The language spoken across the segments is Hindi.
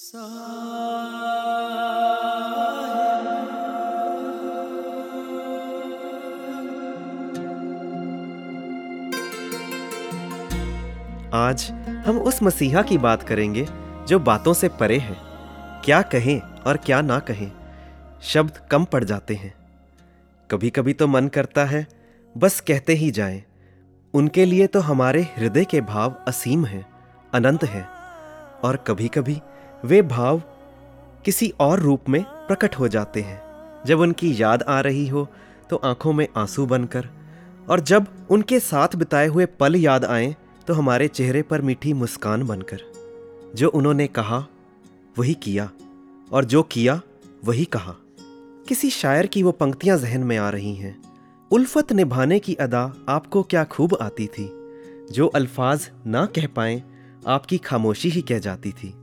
आज हम उस मसीहा की बात करेंगे जो बातों से परे है। क्या कहें और क्या ना कहें, शब्द कम पड़ जाते हैं। कभी कभी तो मन करता है, बस कहते ही जाएँ, उनके लिए तो हमारे हृदय के भाव असीम हैं, अनंत हैं, और कभी कभी वे भाव किसी और रूप में प्रकट हो जाते हैं। जब उनकी याद आ रही हो तो आँखों में आँसू बनकर और जब उनके साथ बिताए हुए पल याद आए तो हमारे चेहरे पर मीठी मुस्कान बनकर। जो उन्होंने कहा, वही किया, और जो किया, वही कहा। किसी शायर की वो पंक्तियाँ जहन में आ रही हैं। उल्फत निभाने की अदा आपको क्या खूब आती थी। जो अल्फाज ना कह पाए, आपकी खामोशी ही कह जाती थी।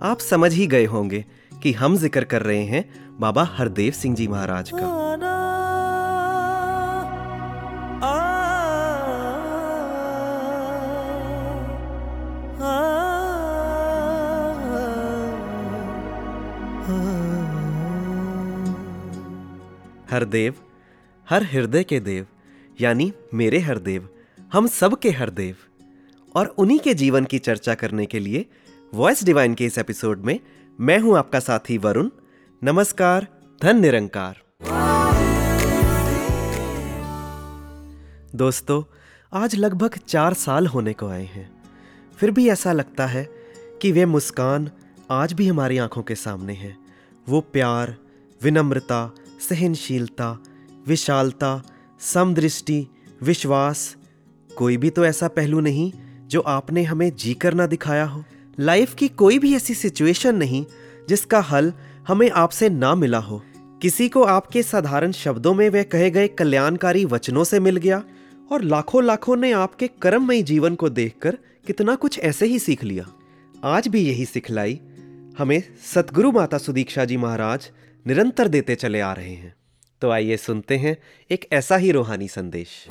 आप समझ ही गए होंगे कि हम ज़िक्र कर रहे हैं बाबा हरदेव सिंह जी महाराज का। हरदेव हर हृदय के देव यानी मेरे हरदेव हम सब के हरदेव और उन्हीं के जीवन की चर्चा करने के लिए वॉइस डिवाइन के इस एपिसोड में मैं हूँ आपका साथी वरुण। नमस्कार, धन निरंकार। दोस्तों, आज लगभग चार साल होने को आए हैं। फिर भी ऐसा लगता है कि वे मुस्कान आज भी हमारी आँखों के सामने है। वो प्यार, विनम्रता, सहनशीलता, विशालता, समदृष्टि, विश्वास, कोई भी तो ऐसा पहलू नहीं जो आपने हमें जीकर ना दिखाया हो। लाइफ की कोई भी ऐसी सिचुएशन नहीं जिसका हल हमें आपसे ना मिला हो। किसी को आपके साधारण शब्दों में वह कहे गए कल्याणकारी वचनों से मिल गया और लाखों लाखों ने आपके कर्ममय जीवन को देखकर कितना कुछ ऐसे ही सीख लिया। आज भी यही सिखलाई हमें सतगुरु माता सुदीक्षा जी महाराज निरंतर देते चले आ रहे हैं। तो आइए सुनते हैं एक ऐसा ही रूहानी संदेश।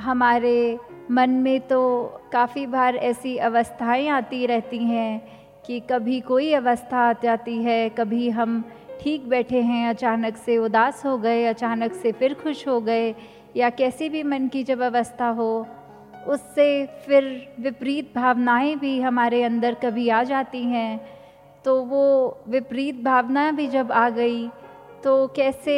हमारे मन में तो काफ़ी बार ऐसी अवस्थाएँ आती रहती हैं कि कभी कोई अवस्था आ जाती है, कभी हम ठीक बैठे हैं, अचानक से उदास हो गए, अचानक से फिर खुश हो गए, या कैसी भी मन की जब अवस्था हो, उससे फिर विपरीत भावनाएँ भी हमारे अंदर कभी आ जाती हैं। तो वो विपरीत भावना भी जब आ गई तो कैसे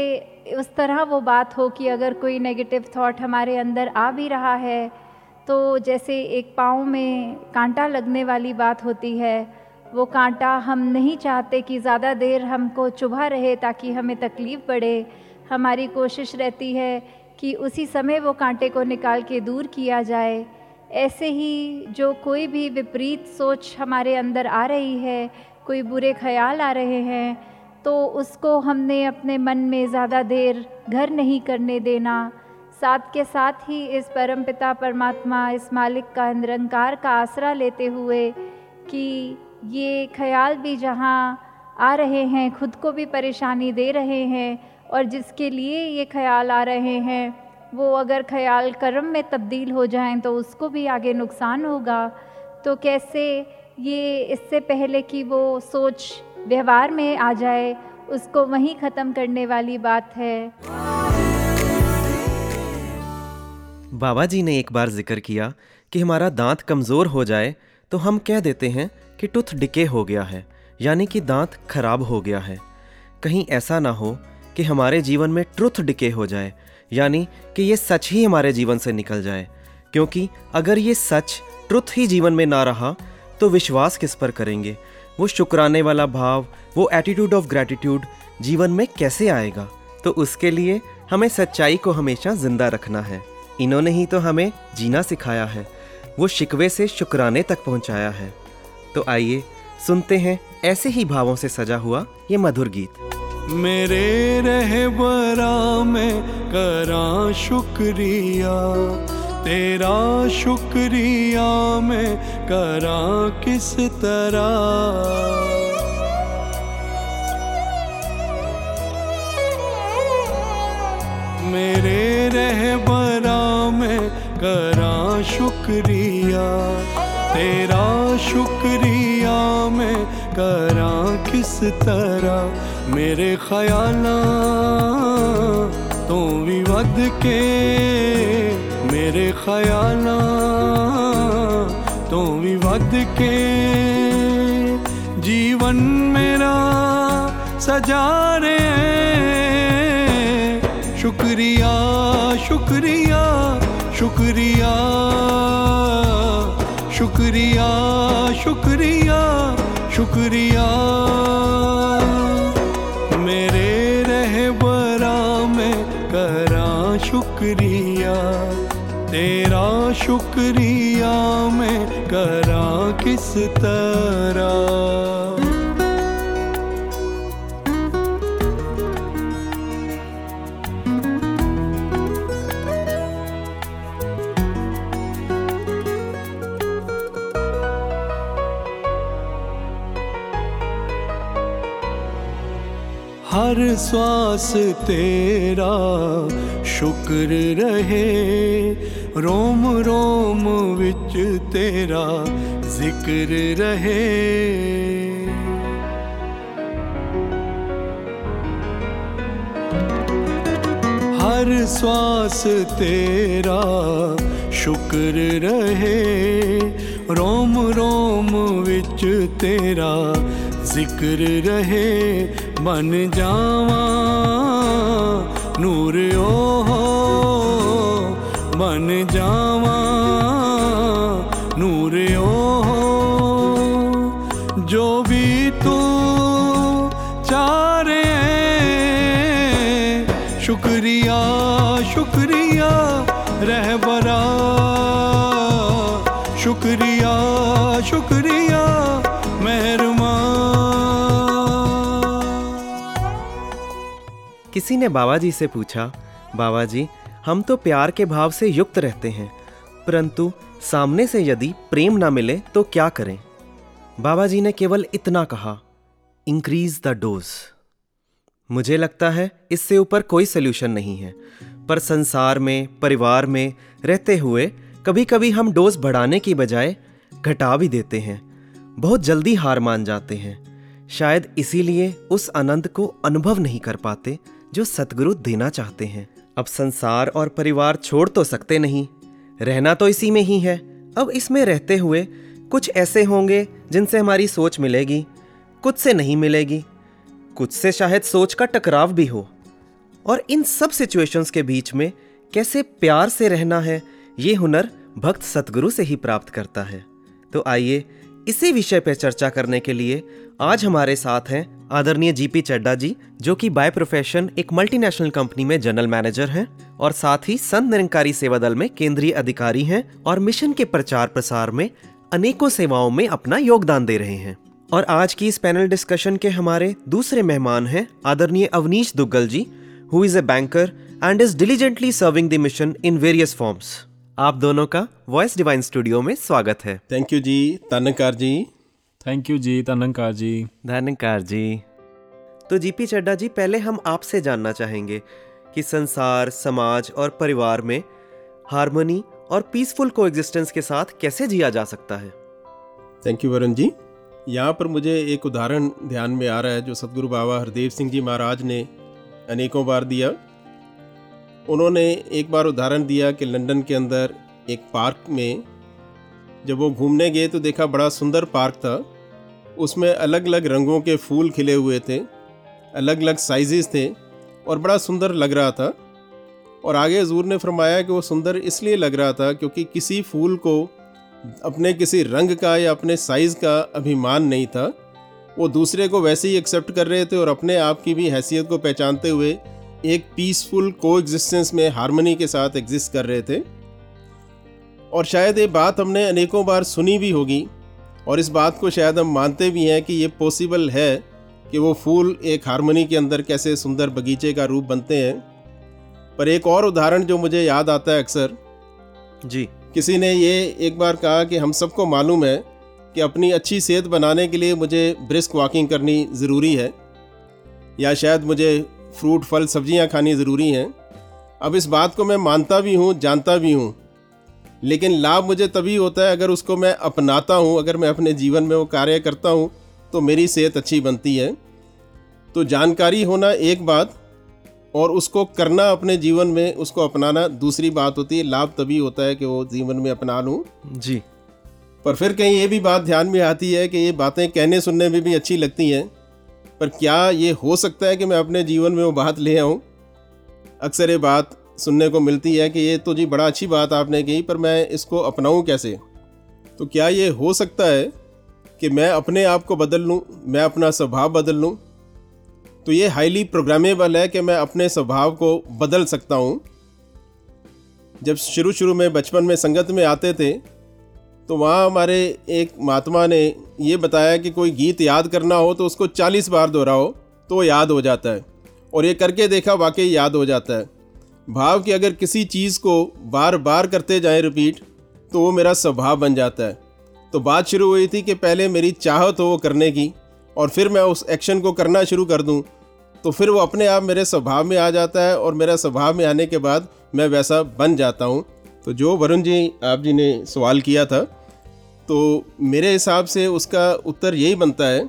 उस तरह वो बात हो कि अगर कोई नेगेटिव थॉट हमारे अंदर आ भी रहा है तो जैसे एक पाँव में कांटा लगने वाली बात होती है, वो कांटा हम नहीं चाहते कि ज़्यादा देर हमको चुभा रहे ताकि हमें तकलीफ़ बढ़े हमारी कोशिश रहती है कि उसी समय वो कांटे को निकाल के दूर किया जाए। ऐसे ही जो कोई भी विपरीत सोच हमारे अंदर आ रही है, कोई बुरे ख्याल आ रहे हैं तो उसको हमने अपने मन में ज़्यादा देर घर नहीं करने देना। साथ के साथ ही इस परमपिता परमात्मा, इस मालिक का निरंकार का आसरा लेते हुए कि ये ख्याल भी जहाँ आ रहे हैं, खुद को भी परेशानी दे रहे हैं और जिसके लिए ये ख्याल आ रहे हैं, वो अगर ख्याल कर्म में तब्दील हो जाएँ तो उसको भी आगे नुकसान होगा। तो कैसे ये इससे पहले कि वो सोच व्यवहार में आ जाए, उसको वहीं ख़त्म करने वाली बात है। बाबा जी ने एक बार ज़िक्र किया कि हमारा दांत कमज़ोर हो जाए तो हम कह देते हैं कि टूथ डिके हो गया है, यानी कि दांत खराब हो गया है। कहीं ऐसा ना हो कि हमारे जीवन में ट्रुथ डिके हो जाए, यानी कि ये सच ही हमारे जीवन से निकल जाए। क्योंकि अगर ये सच ट्रुथ ही जीवन में ना रहा तो विश्वास किस पर करेंगे? वो शुक्राने वाला भाव, वो एटीट्यूड ऑफ़ ग्रैटिट्यूड जीवन में कैसे आएगा? तो उसके लिए हमें सच्चाई को हमेशा ज़िंदा रखना है। इन्होंने ही तो हमें जीना सिखाया है। वो शिकवे से शुक्राने तक पहुँचाया है। तो आइए, सुनते हैं ऐसे ही भावों से सजा हुआ ये मधुर गीत। मेरे रहबरा में करा शुक्रिया, तेरा शुक्रिया मैं करा किस तरह? मेरे में करा शुक्रिया, तेरा शुक्रिया मैं करा किस तरह? मेरे ख्याल तो भी वध के, मेरे ख्याल तो भी वध के। जीवन मेरा सजा रहे शुक्रिया शुक्रिया। शुक्रिया शुक्रिया शुक्रिया शुक्रिया। मेरे रहबरा में करा शुक्रिया, तेरा शुक्रिया मैं करा किस तरह? हर श्वास तेरा, शुक्र रहे। रोम रोम विच तेरा ज़िक्र रहे। हर श्वास तेरा, शुक्र रहे। रोम रोम विच तेरा ज़िक्र रहे। बन जावा नूर ओ हो बन जावा। किसी ने बाबा जी से पूछा बाबा जी हम तो प्यार के भाव से युक्त रहते हैं, परंतु सामने से यदि प्रेम ना मिले तो क्या करें? बाबा जी ने केवल इतना कहा इंक्रीज द डोज मुझे लगता है इससे ऊपर कोई सोल्यूशन नहीं है, पर संसार में, परिवार में रहते हुए कभी कभी हम डोज बढ़ाने की बजाय घटा भी देते हैं, बहुत जल्दी हार मान जाते हैं। शायद इसीलिए उस आनंद को अनुभव नहीं कर पाते जो सतगुरु देना चाहते हैं। अब संसार और परिवार छोड़ तो सकते नहीं। रहना तो इसी में ही है। अब इसमें रहते हुए कुछ ऐसे होंगे जिनसे हमारी सोच मिलेगी, कुछ से नहीं मिलेगी, कुछ से शायद सोच का टकराव भी हो। और इन सब सिचुएशंस के बीच में कैसे प्यार से रहना है, ये हुनर भक्त सतगुरु से ही प्राप्त करता है। तो आइए इसी विषय पर चर्चा करने के लिए आज हमारे साथ हैं आदरणीय जीपी चड्डा जी, जो कि बाय प्रोफेशन एक मल्टीनेशनल कंपनी में जनरल मैनेजर हैं और साथ ही संत निरंकारी सेवा दल में केंद्रीय अधिकारी हैं और मिशन के प्रचार प्रसार में अनेकों सेवाओं में अपना योगदान दे रहे हैं। और आज की इस पैनल डिस्कशन के हमारे दूसरे मेहमान हैं आदरणीय Avnish Duggal ji who is a banker and is diligently serving the mission in various forms आप दोनों का वॉइस डिवाइन स्टूडियो में स्वागत है। थैंक यू जी तनकार जी। थैंक यू जी तनंकार जी। धनकार जी। तो जीपी चड्डा जी पहले हम आपसे जानना चाहेंगे कि संसार समाज और परिवार में हारमोनी और पीसफुल को के साथ कैसे जिया जा सकता है? Thank you Varun ji. यहाँ पर मुझे एक उदाहरण ध्यान में आ रहा है जो सदगुरु बाबा हरदेव सिंह जी महाराज ने अनेकों बार दिया। उन्होंने एक बार उदाहरण दिया कि लंदन के अंदर एक पार्क में जब वो घूमने गए तो देखा बड़ा सुंदर पार्क था। उसमें अलग अलग रंगों के फूल खिले हुए थे अलग अलग साइजेस थे और बड़ा सुंदर लग रहा था। और आगे हजूर ने फरमाया कि वो सुंदर इसलिए लग रहा था क्योंकि किसी फूल को अपने किसी रंग का या अपने साइज़ का अभिमान नहीं था। वो दूसरे को वैसे ही एक्सेप्ट कर रहे थे और अपने आप की भी हैसियत को पहचानते हुए एक पीसफुल को एग्जिस्टेंस में हारमोनी के साथ एग्जिस्ट कर रहे थे। और शायद ये बात हमने अनेकों बार सुनी भी होगी और इस बात को शायद हम मानते भी हैं कि ये पॉसिबल है कि वो फूल एक हारमोनी के अंदर कैसे सुंदर बगीचे का रूप बनते हैं। पर एक और उदाहरण जो मुझे याद आता है अक्सर जी। किसी ने ये एक बार कहा कि हम सबको मालूम है कि अपनी अच्छी सेहत बनाने के लिए मुझे ब्रिस्क वॉकिंग करनी ज़रूरी है या शायद मुझे फ्रूट फल सब्ज़ियाँ खानी ज़रूरी हैं। अब इस बात को मैं मानता भी हूँ जानता भी हूँ। लेकिन लाभ मुझे तभी होता है अगर उसको मैं अपनाता हूँ अगर मैं अपने जीवन में वो कार्य करता हूँ तो मेरी सेहत अच्छी बनती है। तो जानकारी होना एक बात और उसको करना अपने जीवन में उसको अपनाना दूसरी बात होती है। लाभ तभी होता है कि वो जीवन में अपना लूँ। जी। पर फिर कहीं ये भी बात ध्यान में आती है कि ये बातें कहने सुनने में भी अच्छी लगती हैं। पर क्या ये हो सकता है कि मैं अपने जीवन में वो बात ले आऊँ? अक्सर ये बात सुनने को मिलती है कि ये तो जी बड़ा अच्छी बात आपने की पर मैं इसको अपनाऊँ कैसे? तो क्या ये हो सकता है कि मैं अपने आप को बदल लूँ, मैं अपना स्वभाव बदल लूँ? तो ये हाईली प्रोग्रामेबल है कि मैं अपने स्वभाव को बदल सकता हूँ। जब शुरू शुरू में बचपन में संगत में आते थे तो वहाँ हमारे एक महात्मा ने ये बताया कि कोई गीत याद करना हो तो उसको चालीस बार दोहराओ तो याद हो जाता है। और ये करके देखा, वाकई याद हो जाता है। भाव कि अगर किसी चीज़ को बार बार करते जाएँ रिपीट तो वो मेरा स्वभाव बन जाता है। तो बात शुरू हुई थी कि पहले मेरी चाहत हो वो करने की, और फिर मैं उस एक्शन को करना शुरू कर दूँ तो फिर वो अपने आप मेरे स्वभाव में आ जाता है, और मेरा स्वभाव में आने के बाद मैं वैसा बन जाता हूँ। तो जो वरुण जी, आप जी ने सवाल किया था तो मेरे हिसाब से उसका उत्तर यही बनता है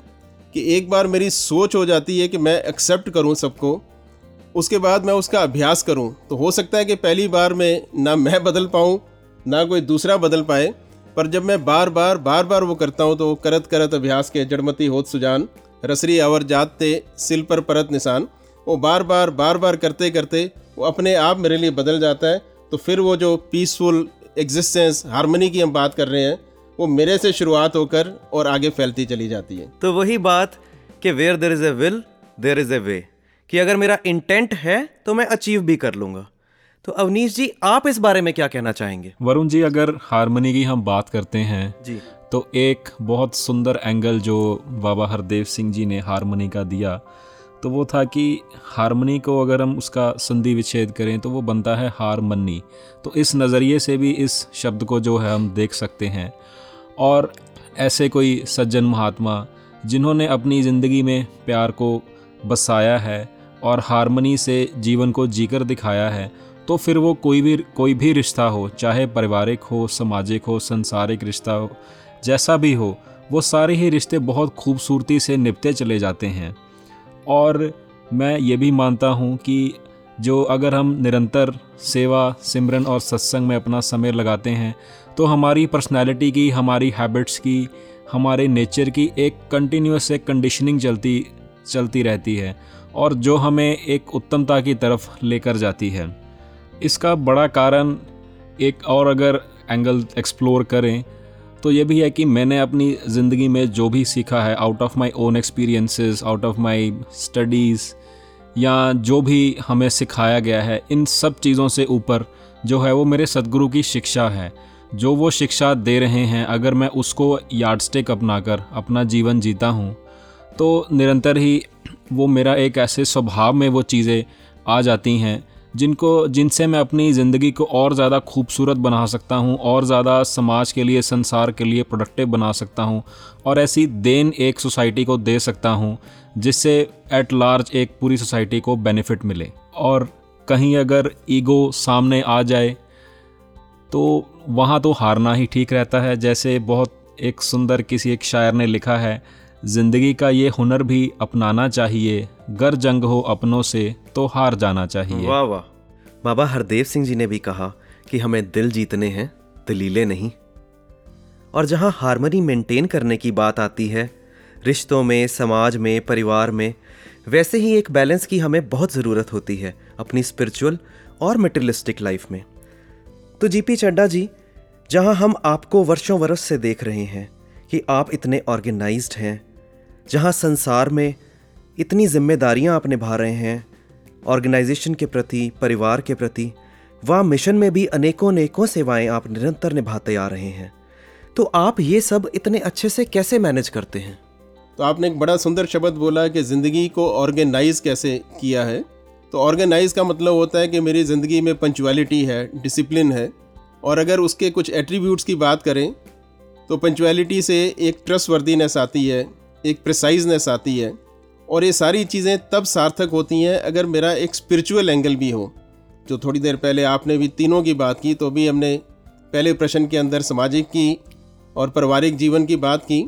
कि एक बार मेरी सोच हो जाती है कि मैं एक्सेप्ट करूँ सबको, उसके बाद मैं उसका अभ्यास करूँ। तो हो सकता है कि पहली बार में ना मैं बदल पाऊँ, ना कोई दूसरा बदल पाए, पर जब मैं बार बार बार बार वो करता हूँ तो करत करत अभ्यास के जड़मती होत सुजान, रसरी अवर जात सिल पर परत निशान, वो बार बार बार बार करते करते वो अपने आप मेरे लिए बदल जाता है तो फिर वो जो पीसफुल एग्जिस्टेंस हारमोनी की हम बात कर रहे हैं वो मेरे से शुरुआत होकर और आगे फैलती चली जाती है। तो वही बात कि where there is a will there is a way कि अगर मेरा इंटेंट है तो मैं अचीव भी कर लूँगा। तो अवनीश जी आप इस बारे में क्या कहना चाहेंगे? वरुण जी अगर हारमोनी की हम बात करते हैं जी। तो एक बहुत सुंदर एंगल जो बाबा हरदेव सिंह जी ने हारमोनी का दिया तो वो था कि हारमनी को अगर हम उसका संधि विच्छेद करें तो वो बनता है हारमनी। तो इस नज़रिए से भी इस शब्द को जो है हम देख सकते हैं। और ऐसे कोई सज्जन महात्मा जिन्होंने अपनी ज़िंदगी में प्यार को बसाया है और हारमनी से जीवन को जीकर दिखाया है तो फिर वो कोई भी कोई भी रिश्ता हो, चाहे पारिवारिक हो, सामाजिक हो, संसारिक रिश्ता हो, जैसा भी हो, वो सारे ही रिश्ते बहुत खूबसूरती से निपटे चले जाते हैं। और मैं ये भी मानता हूँ कि जो अगर हम निरंतर सेवा, सिमरन और सत्संग में अपना समय लगाते हैं तो हमारी पर्सनैलिटी की, हमारी हैबिट्स की, हमारे नेचर की एक कंटिन्यूस एक कंडीशनिंग चलती चलती रहती है और जो हमें एक उत्तमता की तरफ़ लेकर जाती है। इसका बड़ा कारण एक और अगर एंगल एक्सप्लोर करें तो ये भी है कि मैंने अपनी ज़िंदगी में जो भी सीखा है out of my own experiences out of my studies या जो भी हमें सिखाया गया है, इन सब चीज़ों से ऊपर जो है वो मेरे सदगुरु की शिक्षा है। जो वो शिक्षा दे रहे हैं, अगर मैं उसको यार्डस्टिक अपना कर अपना जीवन जीता हूँ तो निरंतर ही वो मेरा एक ऐसे स्वभाव में वो चीज़ें आ जाती हैं जिनको, जिनसे मैं अपनी ज़िंदगी को और ज़्यादा खूबसूरत बना सकता हूँ, और ज़्यादा समाज के लिए, संसार के लिए प्रोडक्टिव बना सकता हूँ, और ऐसी देन एक सोसाइटी को दे सकता हूँ, जिससे एट लार्ज एक पूरी सोसाइटी को बेनिफिट मिले। और कहीं अगर ईगो सामने आ जाए तो वहाँ तो हारना ही ठीक रहता है, जैसे बहुत एक सुंदर किसी एक शायर ने लिखा है ज़िंदगी का ये हुनर भी अपनाना चाहिए। गर जंग हो अपनों से तो हार जाना चाहिए। वाह वाह। बाबा हरदेव सिंह जी ने भी कहा कि हमें दिल जीतने हैं, दलीलें नहीं। और जहाँ हारमोनी मेंटेन करने की बात आती है, रिश्तों में, समाज में, परिवार में, वैसे ही एक बैलेंस की हमें बहुत ज़रूरत होती है अपनी स्पिरिचुअल और मटेरियलिस्टिक लाइफ में। तो जीपी चड्डा जी, जहाँ हम आपको वर्षों वर्ष से देख रहे हैं कि आप इतने ऑर्गेनाइज्ड हैं जहाँ संसार में इतनी जिम्मेदारियाँ आप निभा रहे हैं ऑर्गेनाइजेशन के प्रति, परिवार के प्रति, वहाँ मिशन में भी अनेकों अनेकों सेवाएँ आप निरंतर निभाते आ रहे हैं। तो आप ये सब इतने अच्छे से कैसे मैनेज करते हैं? तो आपने एक बड़ा सुंदर शब्द बोला कि ज़िंदगी को ऑर्गेनाइज कैसे किया है। तो ऑर्गेनाइज का मतलब होता है कि मेरी ज़िंदगी में पंचुअलिटी है डिसिप्लिन है। और अगर उसके कुछ एट्रीब्यूट्स की बात करें तो पंचुअलिटी से एक ट्रस्ट वर्दीनेस आती है एक प्रिसाइजनेस आती है और ये सारी चीज़ें तब सार्थक होती हैं अगर मेरा एक स्पिरिचुअल एंगल भी हो। जो थोड़ी देर पहले आपने भी तीनों की बात की तो भी हमने पहले प्रश्न के अंदर सामाजिक की और पारिवारिक जीवन की बात की।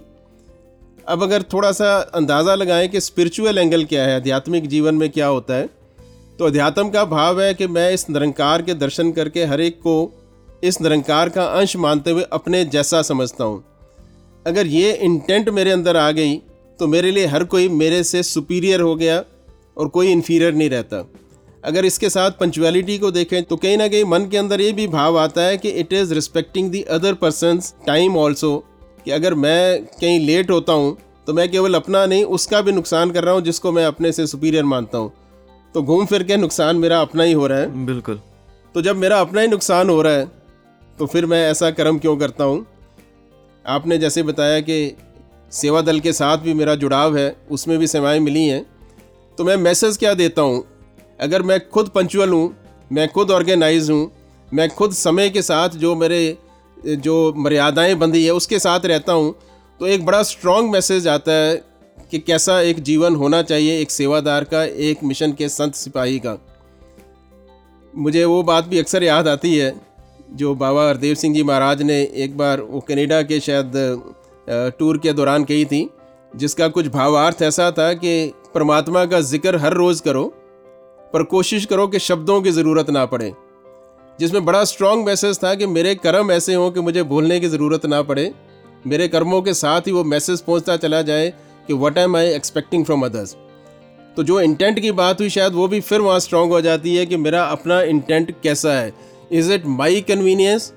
अब अगर थोड़ा सा अंदाज़ा लगाएँ कि स्पिरिचुअल एंगल क्या है, आध्यात्मिक जीवन में क्या होता है तो अध्यात्म का भाव है कि मैं इस निरंकार के दर्शन करके हर एक को इस निरंकार का अंश मानते हुए अपने जैसा समझता हूँ। अगर ये इंटेंट मेरे अंदर आ गई तो मेरे लिए हर कोई मेरे से सुपीरियर हो गया और कोई इन्फीरियर नहीं रहता। अगर इसके साथ पंचुअलिटी को देखें तो कहीं ना कहीं मन के अंदर ये भी भाव आता है कि it is respecting the other persons time also कि अगर मैं कहीं लेट होता हूँ तो मैं केवल अपना नहीं उसका भी नुकसान कर रहा हूँ जिसको मैं अपने से सुपीरियर मानता हूँ। तो घूम फिर के नुकसान मेरा अपना ही हो रहा है। बिल्कुल। तो जब मेरा अपना ही नुकसान हो रहा है तो फिर मैं ऐसा कर्म क्यों करता हूँ? आपने जैसे बताया कि सेवा दल के साथ भी मेरा जुड़ाव है, उसमें भी सेवाएँ मिली हैं। तो मैं मैसेज क्या देता हूँ? अगर मैं खुद पंचुअल हूँ, मैं खुद ऑर्गेनाइज हूँ, मैं खुद समय के साथ जो मेरे, जो मर्यादाएँ बंधी है, उसके साथ रहता हूँ तो एक बड़ा स्ट्रॉन्ग मैसेज आता है कि कैसा एक जीवन होना चाहिए एक सेवादार का, एक मिशन के संत सिपाही का। मुझे वो बात भी अक्सर याद आती है जो बाबा हरदेव सिंह जी महाराज ने एक बार वो कनाडा के शायद टूर के दौरान कही थी, जिसका कुछ भावार्थ ऐसा था कि परमात्मा का ज़िक्र हर रोज़ करो, पर कोशिश करो कि शब्दों की ज़रूरत ना पड़े। जिसमें बड़ा स्ट्रॉन्ग मैसेज था कि मेरे कर्म ऐसे हों कि मुझे बोलने की ज़रूरत ना पड़े, मेरे कर्मों के साथ ही वो मैसेज पहुँचता चला जाए कि what am I expecting from others तो जो इंटेंट की बात हुई, शायद वो भी फिर वहाँ स्ट्रॉन्ग हो जाती है कि मेरा अपना इंटेंट कैसा है। इज़ इट माई कन्वीनियंस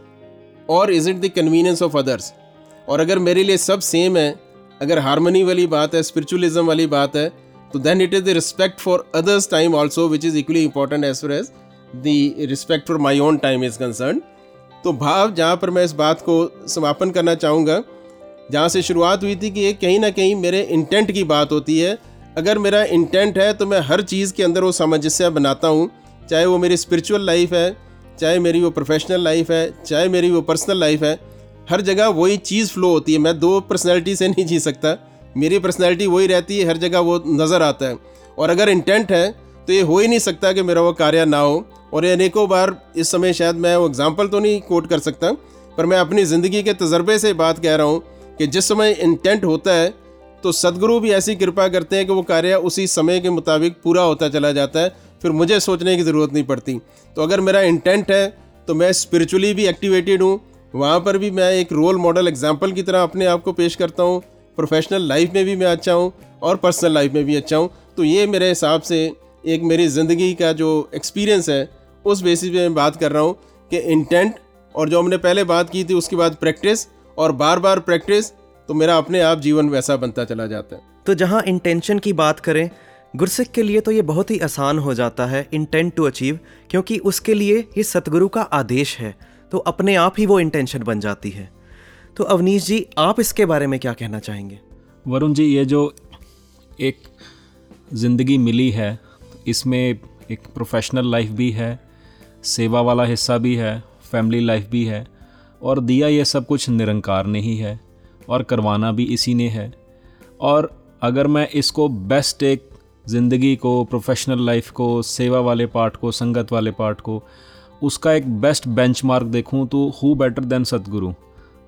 और is it the convenience of others और अगर मेरे लिए सब सेम है, अगर हारमोनी वाली बात है स्पिरिचुअलिज्म वाली बात है तो then it is the respect for others time also which is equally important as far as the respect for my own time is concern तो भाव, जहाँ पर मैं इस बात को समापन करना चाहूँगा, जहाँ से शुरुआत हुई थी कि ये कहीं ना कहीं मेरे इंटेंट की बात होती है। अगर मेरा इंटेंट है तो मैं हर चीज़ के अंदर वो सामंजस्य बनाता हूँ, चाहे वो मेरी स्पिरिचुअल लाइफ है चाहे मेरी वो प्रोफेशनल लाइफ है, चाहे मेरी वो पर्सनल लाइफ है, हर जगह वही चीज़ फ्लो होती है। मैं दो पर्सनैलिटी से नहीं जी सकता। मेरी पर्सनैलिटी वही रहती है, हर जगह वो नज़र आता है। और अगर इंटेंट है तो ये हो ही नहीं सकता कि मेरा वो कार्य ना हो। और ये अनेकों बार, इस समय शायद मैं वो एग्ज़ाम्पल तो नहीं कोट कर सकता, पर मैं अपनी ज़िंदगी के तजर्बे से बात कह रहा हूँ कि जिस समय इंटेंट होता है तो सदगुरु भी ऐसी कृपा करते हैं कि वो कार्य उसी समय के मुताबिक पूरा होता चला जाता है। फिर मुझे सोचने की ज़रूरत नहीं पड़ती। तो अगर मेरा इंटेंट है तो मैं स्पिरिचुअली भी एक्टिवेटेड हूँ। वहाँ पर भी मैं एक रोल मॉडल एग्ज़ाम्पल की तरह अपने आप को पेश करता हूँ। प्रोफेशनल लाइफ में भी मैं अच्छा हूँ और पर्सनल लाइफ में भी अच्छा हूँ। तो ये मेरे हिसाब से एक मेरी ज़िंदगी का जो एक्सपीरियंस है, उस बेसिस पे मैं बात कर रहा हूँ कि इंटेंट और जो हमने पहले बात की थी, उसके बाद प्रैक्टिस और बार बार प्रैक्टिस तो मेरा अपने आप जीवन वैसा बनता चला जाता है। तो जहाँ इंटेंशन की बात करें गुरसिख के लिए तो ये बहुत ही आसान हो जाता है इंटेंट टू अचीव क्योंकि उसके लिए ये सतगुरु का आदेश है तो अपने आप ही वो इंटेंशन बन जाती है। तो अवनीश जी, आप इसके बारे में क्या कहना चाहेंगे? वरुण जी, ये जो एक ज़िंदगी मिली है, इसमें एक प्रोफेशनल लाइफ भी है, सेवा वाला हिस्सा भी है फैमिली लाइफ भी है, और दिया ये सब कुछ निरंकार ने ही है और करवाना भी इसी ने है। और अगर मैं इसको बेस्ट एक ज़िंदगी को प्रोफेशनल लाइफ को, सेवा वाले पार्ट को, संगत वाले पार्ट को, उसका एक बेस्ट बेंचमार्क देखूँ तो हु बेटर देन सतगुरु?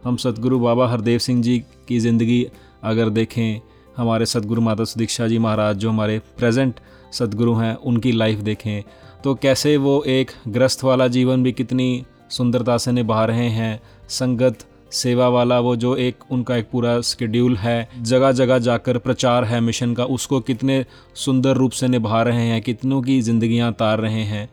हम सतगुरु बाबा हरदेव सिंह जी की ज़िंदगी अगर देखें, हमारे सतगुरु माता सुदीक्षा जी महाराज जो हमारे प्रेजेंट सतगुरु हैं, उनकी लाइफ देखें तो कैसे वो एक ग्रस्त वाला जीवन भी कितनी सुंदरता से निभा रहे हैं, संगत सेवा वाला, वो जो एक, उनका एक पूरा स्केड्यूल है, जगह जगह जाकर प्रचार है मिशन का, उसको कितने सुंदर रूप से निभा रहे हैं, कितनों की ज़िंदगियाँ तार रहे हैं।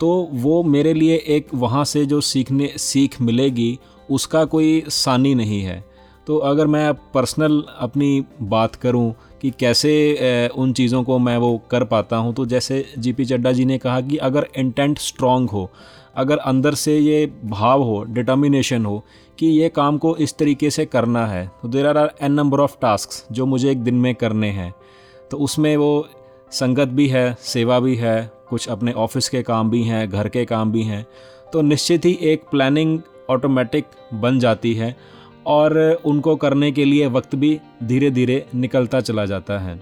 तो वो मेरे लिए एक, वहाँ से जो सीखने, सीख मिलेगी, उसका कोई सानी नहीं है। तो अगर मैं पर्सनल अपनी बात करूँ कि कैसे उन चीज़ों को मैं वो कर पाता हूँ तो जैसे जीपी चड्डा जी ने कहा कि अगर इंटेंट स्ट्रॉन्ग हो अगर अंदर से ये भाव हो डिटर्मिनेशन हो, कि ये काम को इस तरीके से करना है तो there are are n number of task जो मुझे एक दिन में करने हैं। तो उसमें वो संगत भी है, सेवा भी है, कुछ अपने ऑफ़िस के काम भी हैं, घर के काम भी हैं तो निश्चित ही एक प्लानिंग ऑटोमेटिक बन जाती है और उनको करने के लिए वक्त भी धीरे धीरे निकलता चला जाता है।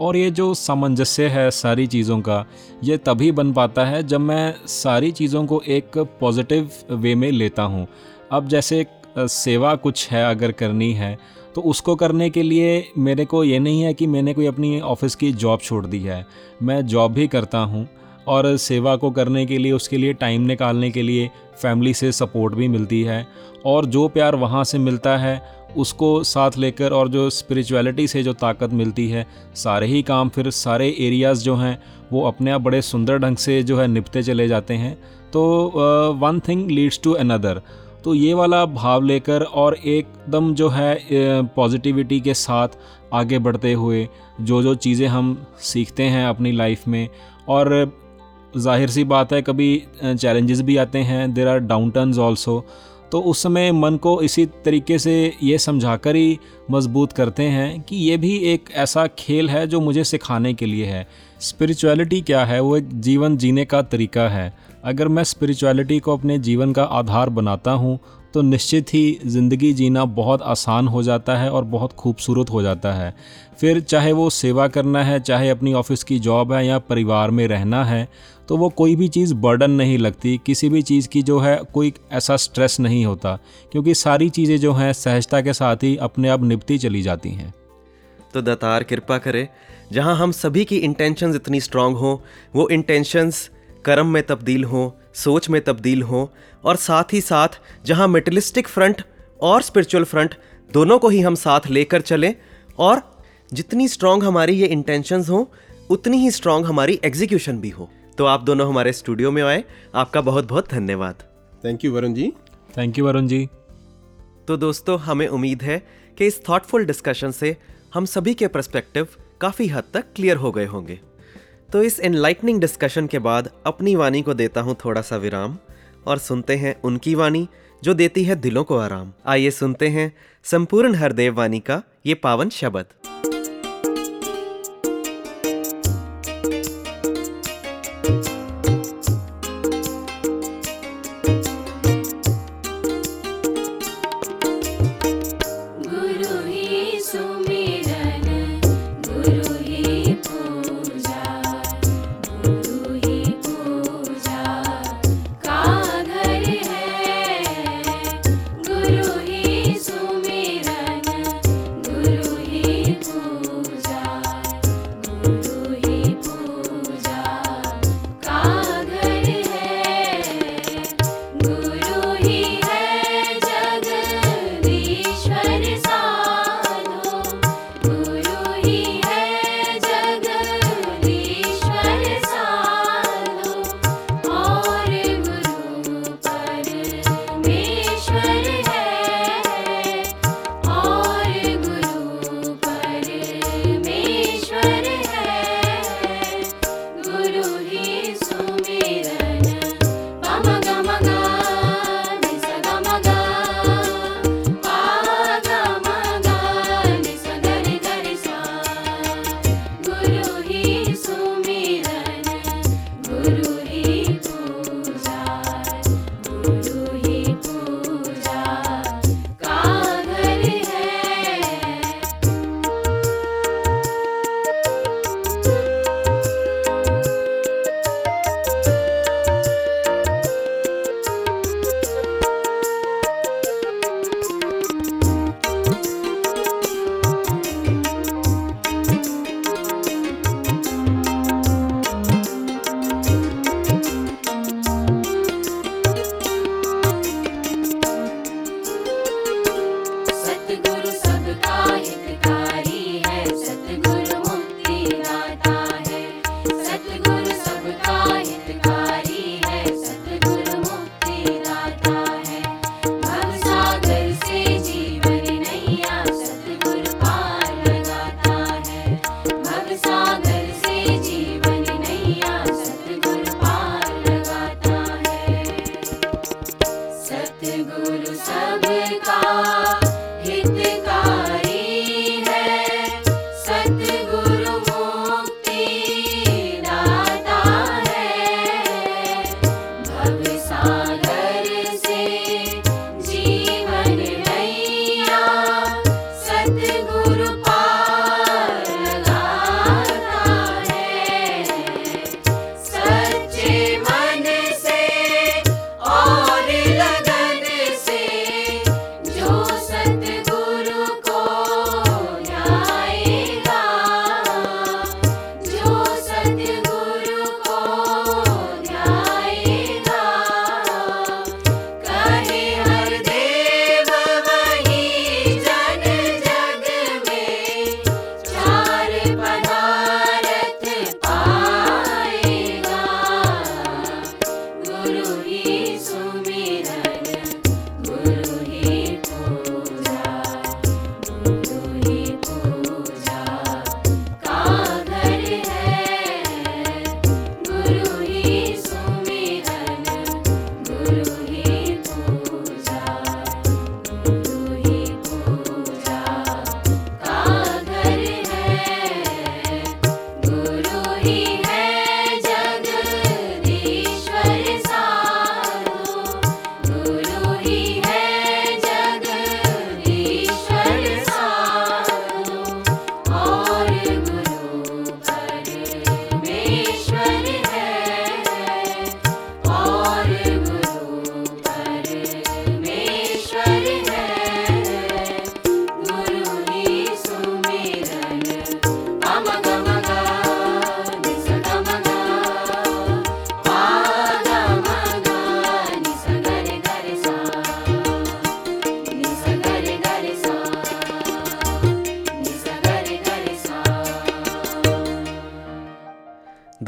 और ये जो सामंजस्य है सारी चीज़ों का, ये तभी बन पाता है जब मैं सारी चीज़ों को एक पॉजिटिव वे में लेता हूँ। अब जैसे सेवा कुछ है अगर करनी है तो उसको करने के लिए मेरे को ये नहीं है कि मैंने कोई अपनी ऑफ़िस की जॉब छोड़ दी है। मैं जॉब भी करता हूँ और सेवा को करने के लिए, उसके लिए टाइम निकालने के लिए फैमिली से सपोर्ट भी मिलती है और जो प्यार वहाँ से मिलता है उसको साथ लेकर और जो स्पिरिचुअलिटी से जो ताकत मिलती है, सारे ही काम फिर सारे एरियाज़ जो हैं, वो अपने आप बड़े सुंदर ढंग से जो है निपते चले जाते हैं। तो one thing leads to another तो ये वाला भाव लेकर और एकदम जो है पॉजिटिविटी के साथ आगे बढ़ते हुए जो जो चीज़ें हम सीखते हैं अपनी लाइफ में, और ज़ाहिर सी बात है कभी चैलेंजेस भी आते हैं there are down turns also तो उस समय मन को इसी तरीके से ये समझा कर ही मज़बूत करते हैं कि ये भी एक ऐसा खेल है जो मुझे सिखाने के लिए है। स्पिरिचुअलिटी क्या है? वो एक जीवन जीने का तरीका है। अगर मैं स्पिरिचुअलिटी को अपने जीवन का आधार बनाता हूँ तो निश्चित ही ज़िंदगी जीना बहुत आसान हो जाता है और बहुत खूबसूरत हो जाता है। फिर चाहे वो सेवा करना है, चाहे अपनी ऑफ़िस की जॉब है या परिवार में रहना है तो वो कोई भी चीज़ बर्डन नहीं लगती, किसी भी चीज़ की जो है कोई ऐसा स्ट्रेस नहीं होता, क्योंकि सारी चीज़ें जो हैं सहजता के साथ ही अपने आप निपटी चली जाती हैं। तो दतार कृपा करे, जहाँ हम सभी की इंटेंशंस इतनी स्ट्रांग हों, वो इंटेंशंस कर्म में तब्दील हों, सोच में तब्दील हों, और साथ ही साथ जहाँ मेटलिस्टिक फ्रंट और स्पिरिचुअल फ्रंट दोनों को ही हम साथ लेकर चलें, और जितनी स्ट्रांग हमारी ये इंटेंशंस हों, उतनी ही स्ट्रांग हमारी एग्जीक्यूशन भी हो। तो आप दोनों हमारे स्टूडियो में आए। आपका बहुत बहुत धन्यवाद। Thank you Varun ji thank you Varun ji तो दोस्तों हमें उम्मीद है कि इस थॉटफुल डिस्कशन से हम सभी के परस्पेक्टिव काफ़ी हद तक क्लियर हो गए होंगे। तो इस एनलाइटनिंग डिस्कशन के बाद अपनी वाणी को देता हूँ थोड़ा सा विराम और सुनते हैं उनकी वाणी जो देती है दिलों को आराम। आइए सुनते हैं संपूर्ण हरदेव वाणी का ये पावन शब्द।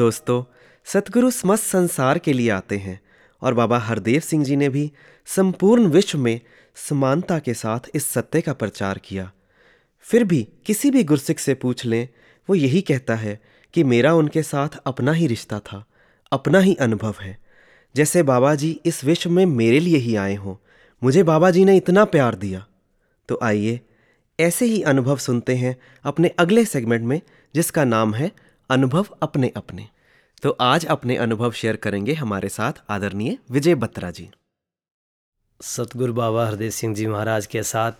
दोस्तों, सतगुरु समस्त संसार के लिए आते हैं और बाबा हरदेव सिंह जी ने भी संपूर्ण विश्व में समानता के साथ इस सत्य का प्रचार किया। फिर भी किसी भी गुरसिख से पूछ लें, वो यही कहता है कि मेरा उनके साथ अपना ही रिश्ता था, अपना ही अनुभव है। जैसे बाबा जी इस विश्व में मेरे लिए ही आए हों, मुझे बाबा जी ने इतना प्यार दिया। तो आइए, ऐसे ही अनुभव सुनते हैं अपने अगले सेगमेंट में, जिसका नाम है अनुभव अपने अपने। तो आज अपने अनुभव शेयर करेंगे हमारे साथ आदरणीय विजय बत्रा जी। सतगुरु बाबा हरदेव सिंह जी महाराज के साथ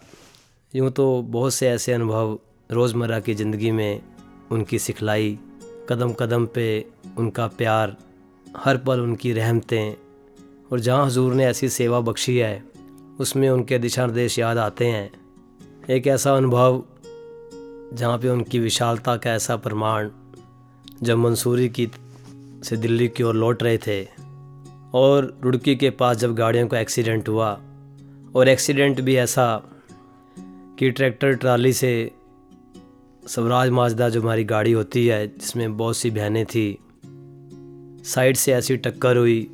यूँ तो बहुत से ऐसे अनुभव रोज़मर्रा की ज़िंदगी में उनकी सिखलाई कदम कदम पे उनका प्यार, हर पल उनकी रहमतें, और जहाँ हजूर ने ऐसी सेवा बख्शी है, उसमें उनके दिशा निर्देश याद आते हैं। एक ऐसा अनुभव जहाँ पे उनकी विशालता का ऐसा प्रमाण जब मंसूरी की से दिल्ली की ओर लौट रहे थे और रुड़की के पास जब गाड़ियों का एक्सीडेंट हुआ और एक्सीडेंट भी ऐसा कि ट्रैक्टर ट्राली से स्वराज माजदा जो हमारी गाड़ी होती है, जिसमें बहुत सी बहनें थी, साइड से ऐसी टक्कर हुई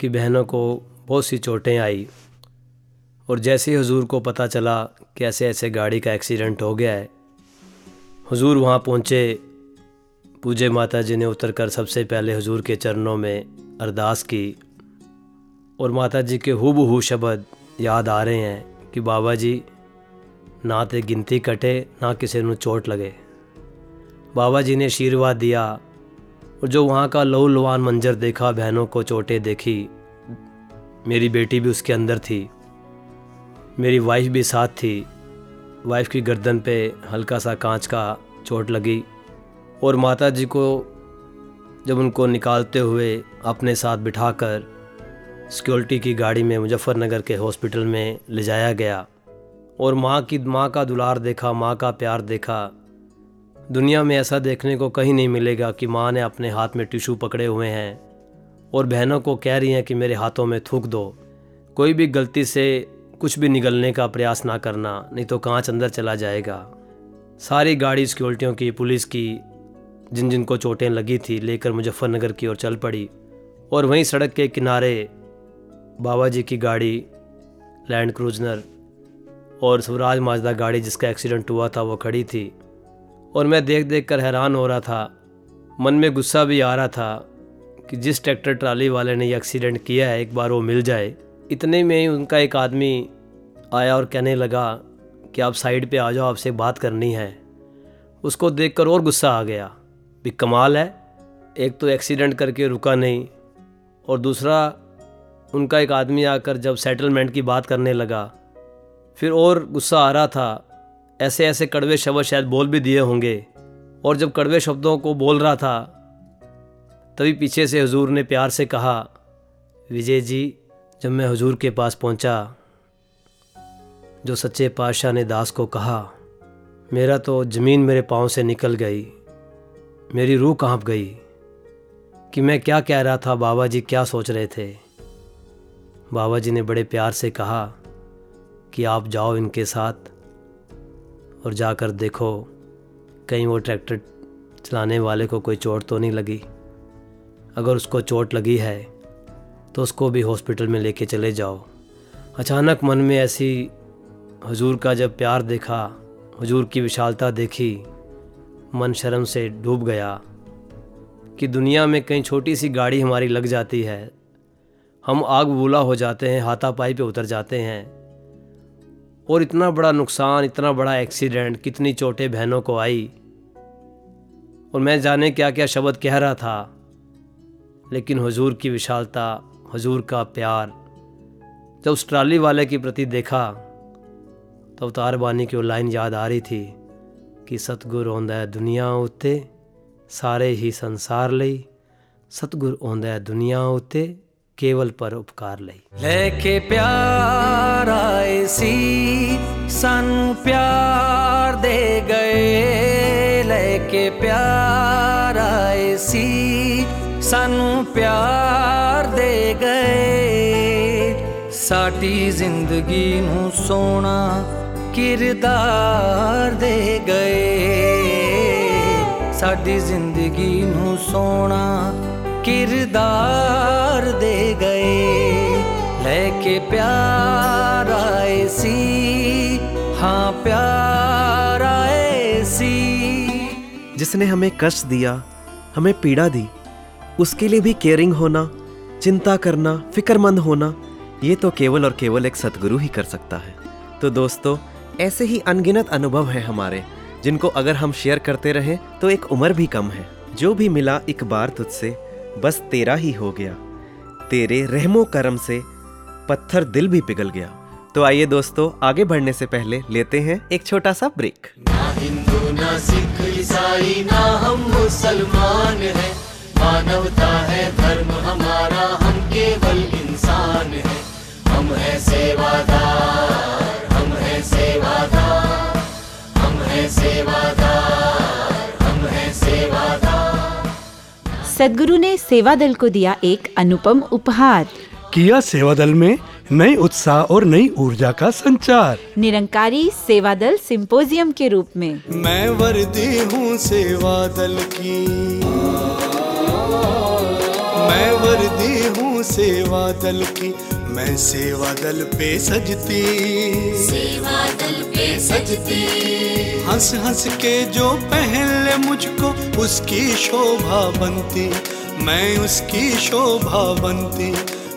कि बहनों को बहुत सी चोटें आई और जैसे ही हजूर को पता चला कि ऐसे ऐसे गाड़ी का एक्सीडेंट हो गया है, हजूर वहाँ पहुँचे पूजे माता जी ने उतर कर सबसे पहले हुजूर के चरणों में अरदास की और माता जी के हु शब्द याद आ रहे हैं कि बाबा जी, ना तो गिनती कटे, ना किसी को चोट लगे। बाबा जी ने आशीर्वाद दिया और जो वहाँ का लहू लुहान मंजर देखा, बहनों को चोटें देखी, मेरी बेटी भी उसके अंदर थी, मेरी वाइफ भी साथ थी वाइफ की गर्दन पे हल्का सा कांच का चोट लगी। और माता जी को जब उनको निकालते हुए अपने साथ बिठाकर सिक्योरिटी की गाड़ी में मुजफ्फ़रनगर के हॉस्पिटल में ले जाया गया और माँ की, माँ का दुलार देखा, माँ का प्यार देखा, दुनिया में ऐसा देखने को कहीं नहीं मिलेगा कि माँ ने अपने हाथ में टिशू पकड़े हुए हैं और बहनों को कह रही हैं कि मेरे हाथों में थूक दो। कोई भी गलती से कुछ भी निगलने का प्रयास ना करना, नहीं तो कांच अंदर चला जाएगा। सारी गाड़ी सिक्योरिटियों की, पुलिस की जिन जिन को चोटें लगी थी लेकर मुजफ्फ़रनगर की ओर चल पड़ी और वहीं सड़क के किनारे बाबा जी की गाड़ी लैंड क्रूजनर और स्वराज माजदा गाड़ी जिसका एक्सीडेंट हुआ था, वो खड़ी थी। और मैं देख देख कर हैरान हो रहा था। मन में गुस्सा भी आ रहा था कि जिस ट्रैक्टर ट्राली वाले ने ये एक्सीडेंट किया है, एक बार वो मिल जाए। इतने में ही उनका एक आदमी आया और कहने लगा कि आप साइड पे आ जाओ, आपसे बात करनी है। उसको देखकर और गुस्सा आ गया। भी कमाल है। एक तो एक्सीडेंट करके रुका नहीं और दूसरा, उनका एक आदमी आकर जब सेटलमेंट की बात करने लगा, फिर और गुस्सा आ रहा था। ऐसे ऐसे कड़वे शब्द शायद बोल भी दिए होंगे और जब कड़वे शब्दों को बोल रहा था, तभी पीछे से हुजूर ने प्यार से कहा, विजय जी, जब मैं हुजूर के पास पहुँचा, जो सच्चे पातशाह ने दास को कहा, मेरा तो ज़मीन मेरे पाँव से निकल गई। मेरी रूह काँप गई कि मैं क्या कह रहा था बाबा जी क्या सोच रहे थे। बाबा जी ने बड़े प्यार से कहा कि आप जाओ इनके साथ और जाकर देखो, कहीं वो ट्रैक्टर चलाने वाले को कोई चोट तो नहीं लगी। अगर उसको चोट लगी है तो उसको भी हॉस्पिटल में लेके चले जाओ। अचानक मन में ऐसी हुजूर का जब प्यार देखा, हुजूर की विशालता देखी मन शर्म से डूब गया कि दुनिया में कहीं छोटी सी गाड़ी हमारी लग जाती है। हम आग बूला हो जाते हैं, हाथापाई पे उतर जाते हैं। और इतना बड़ा नुकसान, इतना बड़ा एक्सीडेंट, कितनी चोटें बहनों को आई। और मैं जाने क्या क्या शब्द कह रहा था। लेकिन हुजूर की विशालता, हुजूर का प्यार, जब उस ट्राली वाले के प्रति देखा तो अवतार बानी की वो लाइन याद आ रही थी। ਕਿ ਸਤਗੁਰ ਆਉਂਦਾ ਹੈ ਦੁਨੀਆ ਉੱਤੇ ਸਾਰੇ ਹੀ ਸੰਸਾਰ ਲਈ। ਸਤਗੁਰ ਆਉਂਦਾ ਹੈ ਦੁਨੀਆ ਉੱਤੇ ਕੇਵਲ ਪਰ ਉਪਕਾਰ ਲਈ। ਲੈ ਕੇ ਪਿਆਰ ਆਏ ਸੀ, ਸਾਨੂੰ ਪਿਆਰ ਦੇ ਗਏ। ਲੈ ਕੇ ਪਿਆਰ ਆਏ ਸੀ, ਸਾਨੂੰ ਪਿਆਰ ਦੇ ਗਏ। ਸਾਡੀ ਜ਼ਿੰਦਗੀ ਨੂੰ ਸੋਨਾ ਕਿਰਦਾਰ ਦੇ ਗਏ ਸਾਡੀ ਜ਼ਿੰਦਗੀ ਨੂੰ ਸੋਹਣਾ ਕਿਰਦਾਰ ਦੇ ਗਏ ਲੈ ਕੇ ਪਿਆਰ ਆਏ ਸੀ ਹਾਂ ਪਿਆਰ ਆਏ ਸੀ जिसने हमें कष्ट दिया हमें पीड़ा दी उसके लिए भी केयरिंग होना चिंता करना फिक्रमंद होना ये तो केवल और केवल एक सतगुरु ही कर सकता है तो दोस्तों ऐसे ही अनगिनत अनुभव हैं हमारे, जिनको अगर हम शेयर करते रहें तो एक उम्र भी कम है। जो भी मिला एक बार तुझसे, बस तेरा ही हो गया। तेरे रहमो करम से पत्थर दिल भी पिघल गया। तो आइए दोस्तों, आगे बढ़ने से पहले लेते हैं एक छोटा सा ब्रेक। ना हिंदू, ना सिख, ईसाई, ना हम मुसलमान हैं। मानवता है, धर्म हमारा, हम केवल इंसान हैं। हम हैं सेवादार। सेवादार हम हैं सेवादार हम हैं सेवादार। सदगुरु ने सेवा दल को दिया एक अनुपम उपहार। किया सेवा दल में नए उत्साह और नई ऊर्जा का संचार। निरंकारी सेवा दल सिंपोजियम के रूप में। मैं वर्दी हूँ सेवा दल की। मैं वर्दी हूँ सेवा दल की। मैं सेवा दल पे सजती। सेवा दल पे सजती। हंस हंस के जो पहले मुझको उसकी शोभा बनती। मैं उसकी शोभा बनती।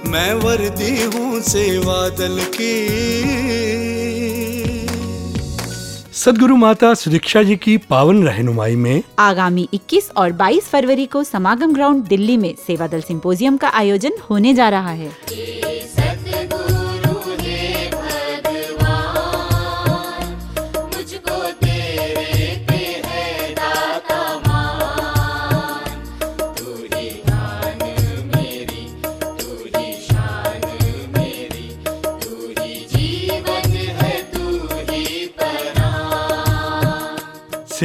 मैं वर्दी हूँ सेवा दल की। सदगुरु माता सुदीक्षा जी की पावन रहनुमाई में आगामी 21 और 22 फरवरी को समागम ग्राउंड दिल्ली में सेवा दल सिंपोजियम का आयोजन होने जा रहा है।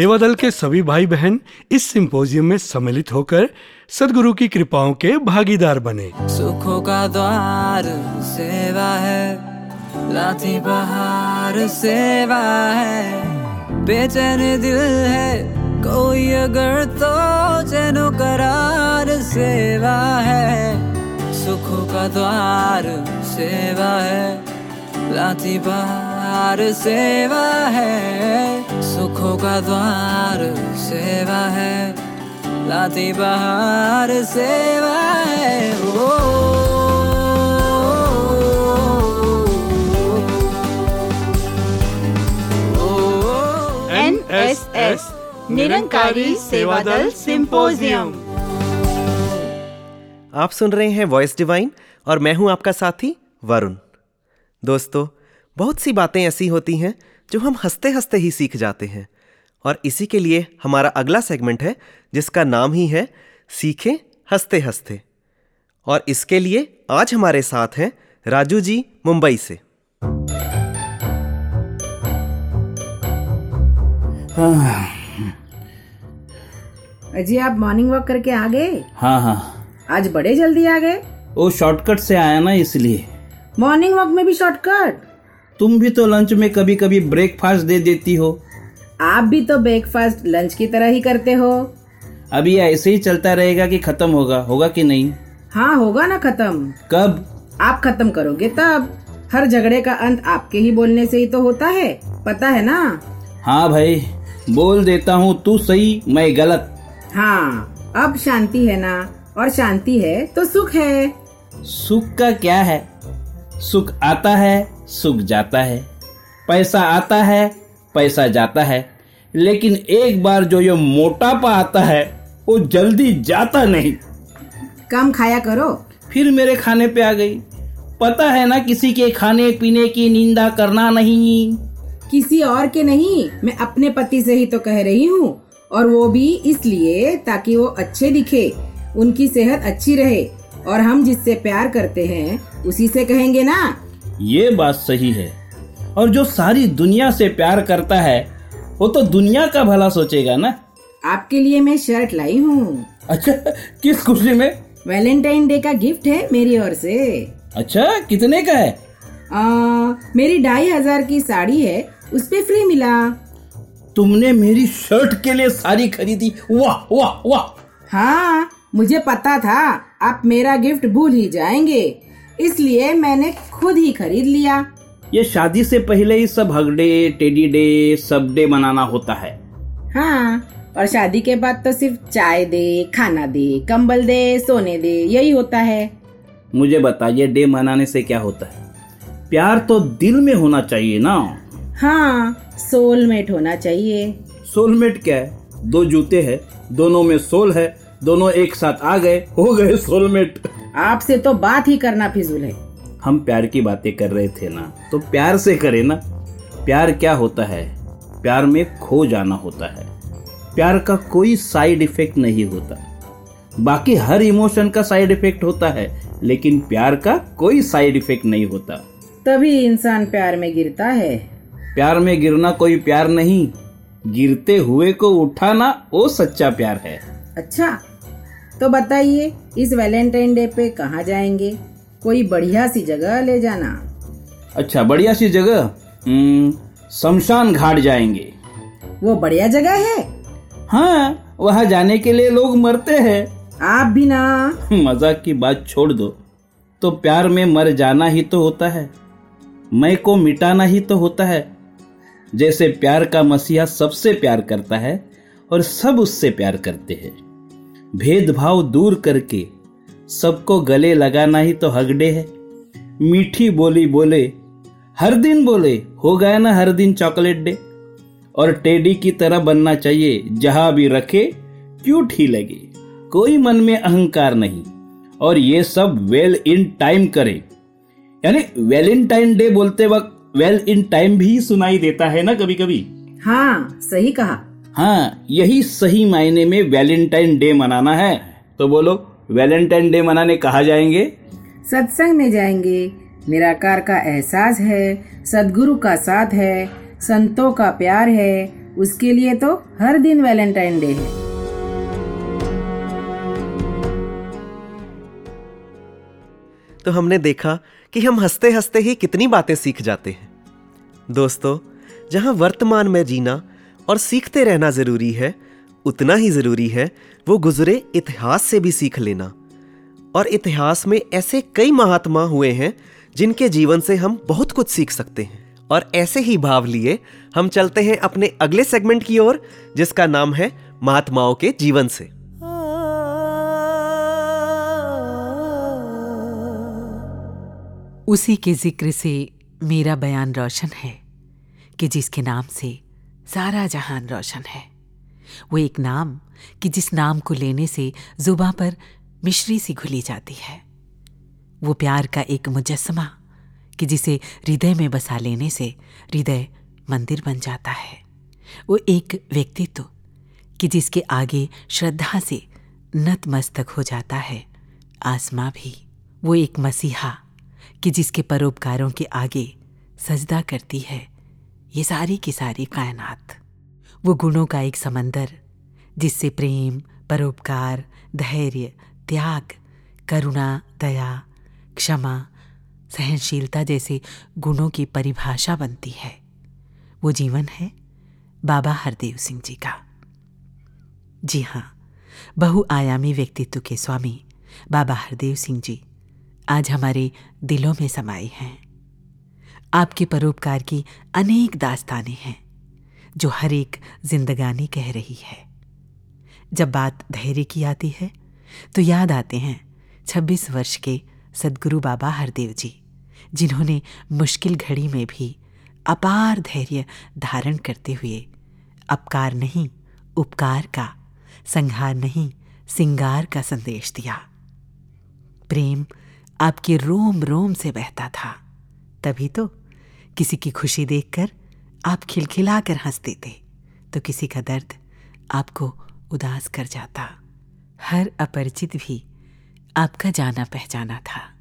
सेवा दल के सभी भाई बहन इस सिंपोजियम में सम्मिलित होकर सदगुरु की कृपाओं के भागीदार बने। सुखों का द्वार सेवा है लाती बहार सेवा है। बेचैन दिल है, कोई अगर तो चैनो करार सेवा है। सुखों का द्वार सेवा है लाती बहार सेवा है सुखों का द्वार सेवा है लाती बहार सेवा है ओ, NSS निरंकारी सेवा दल सिंपोजियम आप सुन रहे हैं वॉइस डिवाइन और मैं हूँ आपका साथी वरुण दोस्तों बहुत सी बातें ऐसी होती हैं जो हम हँसते हँसते ही सीख जाते हैं। और इसी के लिए हमारा अगला सेगमेंट है जिसका नाम ही है सीखें हँसते हँसते और इसके लिए आज हमारे साथ हैं राजू जी मुंबई से। अजी आप मॉर्निंग वॉक करके आ गए? हाँ हाँ। आज बड़े जल्दी आ गए? वो शॉर्टकट से आया ना इसलिए। मॉर्निंग वॉक में भी शॉर्टकट तुम भी तो लंच में कभी कभी ब्रेकफास्ट दे देती हो। आप भी तो ब्रेकफास्ट लंच की तरह ही करते हो। अभी ऐसे ही चलता रहेगा कि खत्म होगा होगा कि नहीं? हाँ होगा ना खत्म। कब? आप खत्म करोगे तब। हर झगड़े का अंत आपके ही बोलने से ही तो होता है पता है ना? हाँ भाई बोल देता हूँ तू सही मैं गलत। हाँ अब शांति है ना और शांति है तो सुख है। सुख का क्या है? सुख आता है सुख जाता है। पैसा आता है पैसा जाता है। लेकिन एक बार जो ये मोटापा आता है वो जल्दी जाता नहीं। कम खाया करो। फिर मेरे खाने पे आ गई। पता है ना किसी के खाने पीने की निंदा करना नहीं। किसी और के नहीं मैं अपने पति से ही तो कह रही हूँ। और वो भी इसलिए ताकि वो अच्छे दिखे उनकी सेहत अच्छी रहे। और हम जिससे प्यार करते हैं उसी से कहेंगे ना? ये बात सही है। और जो सारी दुनिया से प्यार करता है वो तो दुनिया का भला सोचेगा ना? आपके लिए मैं शर्ट लाई हूँ। अच्छा किस खुशी में? वैलेंटाइन डे का गिफ्ट है मेरी ओर से। अच्छा कितने का है? आ, मेरी ढाई हज़ार की साड़ी है उस पे फ्री मिला। तुमने मेरी शर्ट के लिए साड़ी खरीदी। वाह वाह वाह। हाँ मुझे पता था। आप मेरा गिफ्ट भूल ही जाएँगे। इसलिए मैंने खुद ही खरीद लिया। ये शादी से पहले ही सब हगडे टेडी डे सब डे मनाना होता है। हाँ और शादी के बाद तो सिर्फ़ चाय दे खाना दे कंबल दे सोने दे यही होता है। मुझे बताइए डे मनाने से क्या होता है? प्यार तो दिल में होना चाहिए ना? हाँ सोलमेट होना चाहिए। सोलमेट क्या है? दो जूते हैं दोनों में सोल है दोनों एक साथ आ गए हो गए सोलमेट आपसे तो बात ही करना फिजूल है। हम प्यार की बातें कर रहे थे ना तो प्यार से करें ना। प्यार क्या होता है? प्यार में खो जाना होता है। प्यार का कोई साइड इफ़ेक्ट नहीं होता। बाकी हर इमोशन का साइड इफ़ेक्ट होता है लेकिन प्यार का कोई साइड इफ़ेक्ट नहीं होता। तभी इंसान प्यार में गिरता है। प्यार में गिरना कोई प्यार नहीं गिरते हुए को उठाना वो सच्चा प्यार है। अच्छा तो बताइए इस वैलेंटाइन डे पे कहाँ जाएँगे? कोई बढ़िया सी जगह ले जाना। अच्छा बढ़िया सी जगह? हम्म, शमशान घाट जाएँगे। वो बढ़िया जगह है? हाँ वहाँ जाने के लिए लोग मरते हैं। आप भी ना। मज़ाक की बात छोड़ दो। तो प्यार में मर जाना ही तो होता है। मैं को मिटाना ही तो होता है। जैसे प्यार का मसीहा सबसे प्यार करता है और सब उससे प्यार करते हैं। भेदभाव दूर करके सबको गले लगाना ही तो हगडे है। मीठी बोली बोले, हर दिन बोले, हो गया ना हर दिन चॉकलेट डे। और टेडी की तरह बनना चाहिए, जहाँ भी रखे क्यूट ही लगे? कोई मन में अहंकार नहीं। और ये सब वेल इन टाइम करे। यानी वैलेंटाइन डे बोलते वक्त वेल इन टाइम भी सुनाई देता है ना कभी कभी हाँ सही कहा। हाँ यही सही मायने में वैलेंटाइन डे मनाना है। तो बोलो वैलेंटाइन डे मनाने कहा जाएँगे? सत्संग में जाएँगे। निराकार का एहसास है सदगुरु का साथ है संतों का प्यार है उसके लिए तो हर दिन वैलेंटाइन डे है। तो हमने देखा कि हम हँसते हँसते ही कितनी बातें सीख जाते हैं। दोस्तों जहाँ वर्तमान में जीना और सीखते रहना ज़रूरी है, उतना ही ज़रूरी है, वो गुजरे इतिहास से भी सीख लेना। और इतिहास में ऐसे कई महात्मा हुए हैं, जिनके जीवन से हम बहुत कुछ सीख सकते हैं। और ऐसे ही भाव लिए, हम चलते हैं अपने अगले सेगमेंट की ओर, जिसका नाम है महात्माओं के जीवन से। उसी के ज़िक्र से मेरा बयान रोशन है, कि जिसके नाम से सारा जहान रोशन है। वो एक नाम कि जिस नाम को लेने से जुबा पर मिश्री सी घुली जाती है। वो प्यार का एक मुजस्मा कि जिसे हृदय में बसा लेने से हृदय मंदिर बन जाता है। वो एक व्यक्तित्व कि जिसके आगे श्रद्धा से नतमस्तक हो जाता है। आसमा भी वो एक मसीहा कि जिसके परोपकारों के आगे सजदा करती है। ये सारी की सारी कायनात। वो गुणों का एक समंदर, जिससे प्रेम, परोपकार, धैर्य, त्याग, करुणा, दया, क्षमा, सहनशीलता जैसे गुणों की परिभाषा बनती है। वो जीवन है बाबा हरदेव सिंह जी का। जी हाँ बहुआयामी व्यक्तित्व के स्वामी बाबा हरदेव सिंह जी आज हमारे दिलों में समाये हैं। आपके परोपकार की अनेक दास्तानें हैं, जो हर एक जिंदगानी कह रही है। जब बात धैर्य की आती है तो याद आते हैं 26 वर्ष के सदगुरु बाबा हरदेव जी, जिन्होंने मुश्किल घड़ी में भी अपार धैर्य धारण करते हुए अपकार नहीं, उपकार का संहार नहीं, सिंगार का संदेश दिया। प्रेम आपके रोम रोम से बहता था, तभी तो किसी की खुशी देखकर आप खिलखिलाकर हँसते थे तो किसी का दर्द आपको उदास कर जाता। हर अपरिचित भी आपका जाना पहचाना था।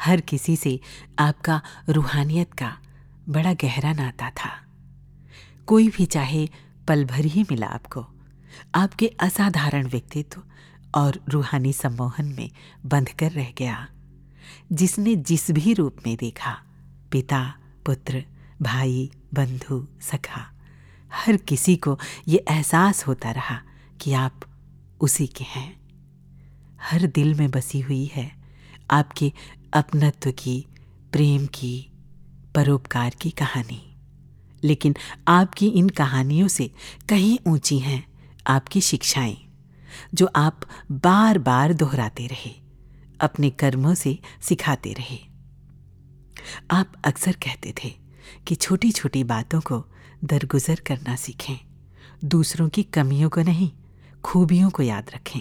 हर किसी से आपका रूहानियत का बड़ा गहरा नाता था। कोई भी चाहे पल भर ही मिला आपको। आपके असाधारण व्यक्तित्व और रूहानी सम्मोहन में बंध कर रह गया। जिसने जिस भी रूप में देखा, पिता पुत्र, भाई, बंधु, सखा, हर किसी को ये एहसास होता रहा कि आप उसी के हैं। हर दिल में बसी हुई है आपके अपनत्व की, प्रेम की, परोपकार की कहानी। लेकिन आपकी इन कहानियों से कहीं ऊँची हैं आपकी शिक्षाएँ, जो आप बार बार दोहराते रहे, अपने कर्मों से सिखाते रहे। आप अक्सर कहते थे कि छोटी छोटी बातों को दरगुजर करना सीखें। दूसरों की कमियों को नहीं, खूबियों को याद रखें।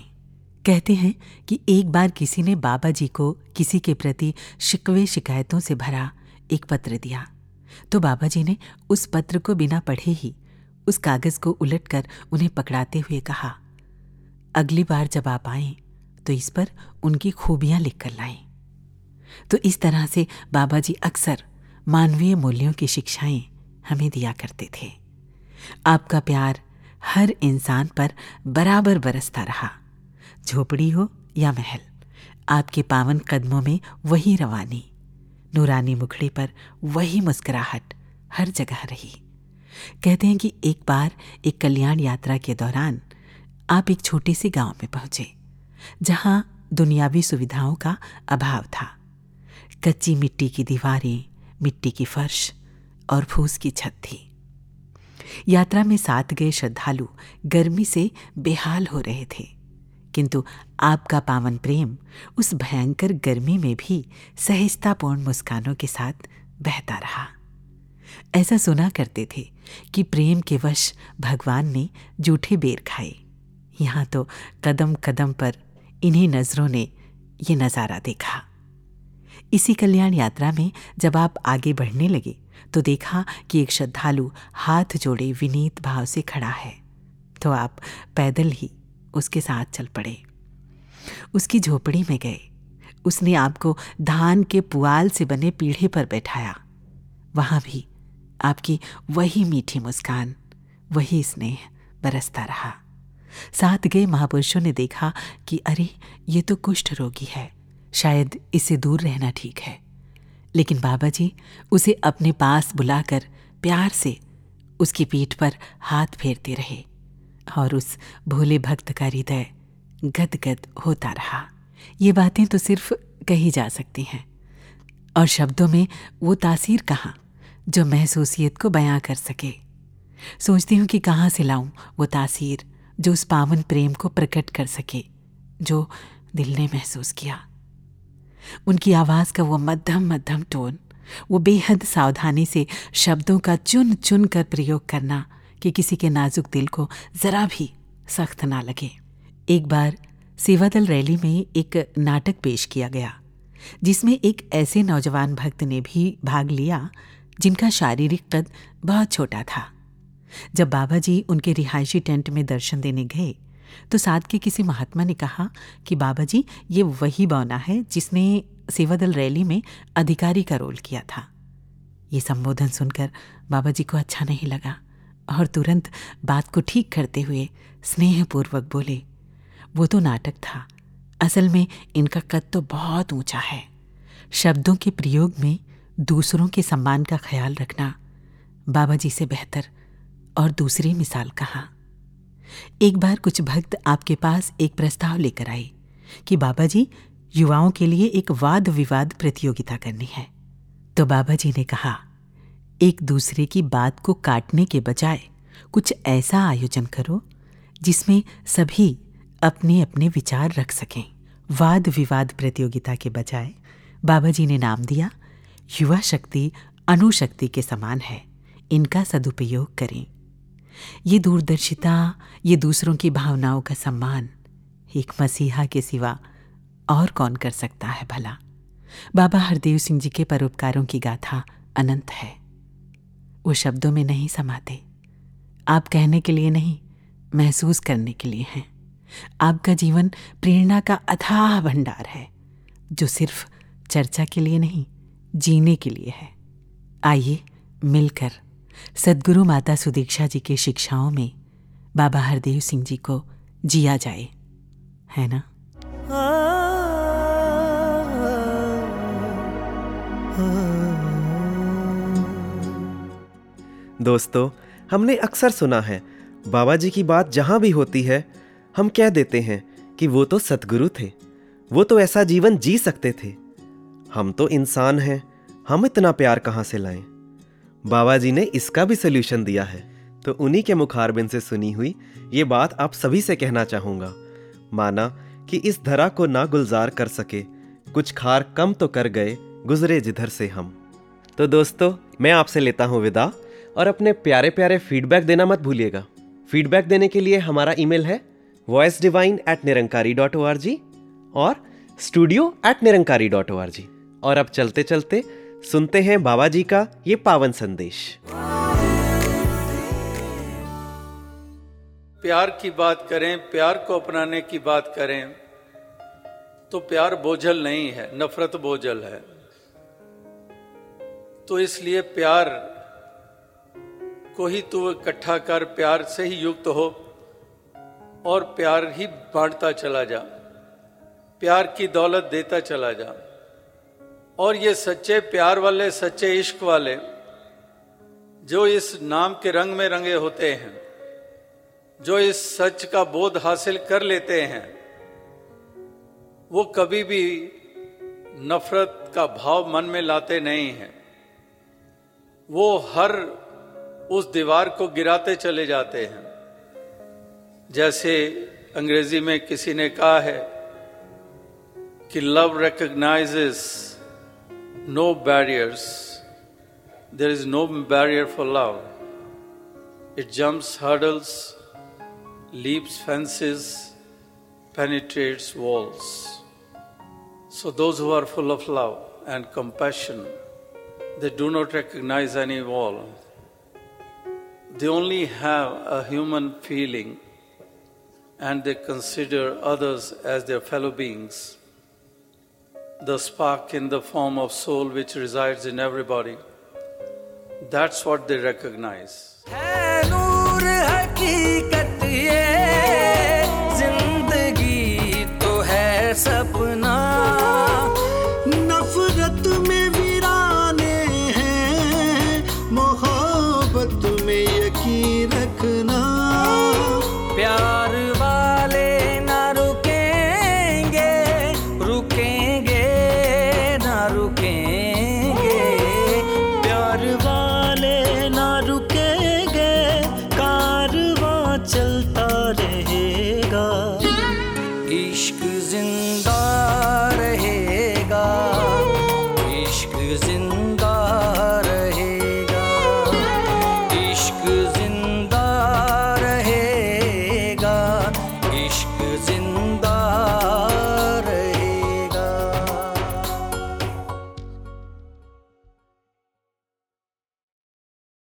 कहते हैं कि एक बार किसी ने बाबा जी को किसी के प्रति शिकवे शिकायतों से भरा एक पत्र दिया। तो बाबा जी ने उस पत्र को बिना पढ़े ही उस कागज़ को उलटकर उन्हें पकड़ाते हुए कहा, अगली बार जब आप आए तो इस पर उनकी खूबियाँ लिखकर लाएँ। तो इस तरह से बाबा जी अक्सर मानवीय मूल्यों की शिक्षाएँ हमें दिया करते थे। आपका प्यार हर इंसान पर बराबर बरसता रहा। झोपड़ी हो या महल, आपके पावन कदमों में वही रवानी, नूरानी मुखड़ी पर वही मुस्कुराहट हर जगह रही। कहते हैं कि एक बार एक कल्याण यात्रा के दौरान आप एक छोटे से गाँव में पहुँचे, जहाँ दुनियावी सुविधाओं का अभाव था। कच्ची मिट्टी की दीवारें, मिट्टी की फर्श और फूस की छत थी। यात्रा में साथ गए श्रद्धालु गर्मी से बेहाल हो रहे थे। किंतु आपका पावन प्रेम उस भयंकर गर्मी में भी सहजतापूर्ण मुस्कानों के साथ बहता रहा। ऐसा सुना करते थे कि प्रेम के वश भगवान ने जूठे बेर खाए। यहाँ तो कदम कदम पर इन्हीं नज़रों ने ये नज़ारा देखा। इसी कल्याण यात्रा में जब आप आगे बढ़ने लगे तो देखा कि एक श्रद्धालु हाथ जोड़े विनीत भाव से खड़ा है। तो आप पैदल ही उसके साथ चल पड़े। उसकी झोपड़ी में गए। उसने आपको धान के पुआल से बने पीढ़े पर बैठाया। वहाँ भी आपकी वही मीठी मुस्कान, वही स्नेह बरसता रहा। साथ गए महापुरुषों ने देखा कि अरे, ये तो कुष्ठ रोगी है। शायद इससे दूर रहना ठीक है। लेकिन बाबा जी उसे अपने पास बुलाकर प्यार से उसकी पीठ पर हाथ फेरते रहे और उस भोले भक्त का हृदय गदगद होता रहा। ये बातें तो सिर्फ़ कही जा सकती हैं। और शब्दों में वो तासीर कहाँ, जो महसूसियत को बयां कर सके। सोचती हूँ कि कहाँ से लाऊं वो तासीर, जो उस पावन प्रेम को प्रकट कर सके, जो दिल ने महसूस किया। उनकी आवाज़ का वो मध्यम मध्यम टोन, वो बेहद सावधानी से शब्दों का चुन चुन कर प्रयोग करना कि किसी के नाजुक दिल को ज़रा भी सख्त ना लगे। एक बार सेवादल रैली में एक नाटक पेश किया गया, जिसमें एक ऐसे नौजवान भक्त ने भी भाग लिया, जिनका शारीरिक कद बहुत छोटा था। जब बाबा जी उनके रिहायशी टेंट में दर्शन देने गए तो साथ के किसी महात्मा ने कहा कि बाबा जी ये वही बौना है जिसने सेवादल रैली में अधिकारी का रोल किया था। ये संबोधन सुनकर बाबा जी को अच्छा नहीं लगा और तुरंत बात को ठीक करते हुए स्नेहपूर्वक बोले, वो तो नाटक था। असल में इनका कद तो बहुत ऊँचा है। शब्दों के प्रयोग में दूसरों के सम्मान का ख्याल रखना बाबा जी से बेहतर और दूसरी मिसाल कहाँ। एक बार कुछ भक्त आपके पास एक प्रस्ताव लेकर आए कि बाबा जी युवाओं के लिए एक वाद विवाद प्रतियोगिता करनी है। तो बाबा जी ने कहा, एक दूसरे की बात को काटने के बजाय कुछ ऐसा आयोजन करो जिसमें सभी अपने अपने विचार रख सकें। वाद विवाद प्रतियोगिता के बजाय बाबा जी ने नाम दिया, युवा शक्ति अणुशक्ति के समान है, इनका सदुपयोग करें। ये दूरदर्शिता, ये दूसरों की भावनाओं का सम्मान, एक मसीहा के सिवा और कौन कर सकता है भला? बाबा हरदेव सिंह जी के परोपकारों की गाथा अनंत है। वो शब्दों में नहीं समाते। आप कहने के लिए नहीं, महसूस करने के लिए हैं। आपका जीवन प्रेरणा का अथाह भंडार है, जो सिर्फ़ चर्चा के लिए नहीं, जीने के लिए है। आइए मिलकर सदगुरु माता सुदीक्षा जी की शिक्षाओं में बाबा हरदेव सिंह जी को जिया जाए, है ना? दोस्तों, हमने अक्सर सुना है, बाबा जी की बात जहाँ भी होती है, हम कह देते हैं कि वो तो सतगुरु थे, वो तो ऐसा जीवन जी सकते थे। हम तो इंसान हैं, हम इतना प्यार कहाँ से लाएँ? बाबा जी ने इसका भी सोल्यूशन दिया है। तो उन्हीं के मुखारबिन से सुनी हुई ये बात आप सभी से कहना चाहूँगा। माना कि इस धरा को ना गुलजार कर सके, कुछ खार कम तो कर गए, गुजरे जिधर से हम। तो दोस्तों, मैं आपसे लेता हूँ विदा, और अपने प्यारे प्यारे फीडबैक देना मत भूलिएगा। फीडबैक देने के लिए हमारा ईमेल है voice divine at Nirankari dot O R G और studio at Nirankari dot O R G और अब चलते चलते सुनते हैं बाबा जी का ये पावन संदेश। प्यार की बात करें, प्यार को अपनाने की बात करें तो प्यार बोझल नहीं है, नफरत बोझल है। तो इसलिए प्यार को ही तू इकट्ठा कर, प्यार से ही युक्त हो और प्यार ही बांटता चला जा, प्यार की दौलत देता चला जा। और ये सच्चे प्यार वाले, सच्चे इश्क वाले, जो इस नाम के रंग में रंगे होते हैं, जो इस सच का बोध हासिल कर लेते हैं, वो कभी भी नफरत का भाव मन में लाते नहीं हैं। वो हर उस दीवार को गिराते चले जाते हैं। जैसे अंग्रेज़ी में किसी ने कहा है कि love recognises no barriers. There is no barrier for love. It jumps hurdles, leaps fences, penetrates walls. So, those who are full of love and compassion, they do not recognize any wall. They only have a human feeling and they consider others as their fellow beings the spark in the form of soul which resides in everybody. That's what they recognize.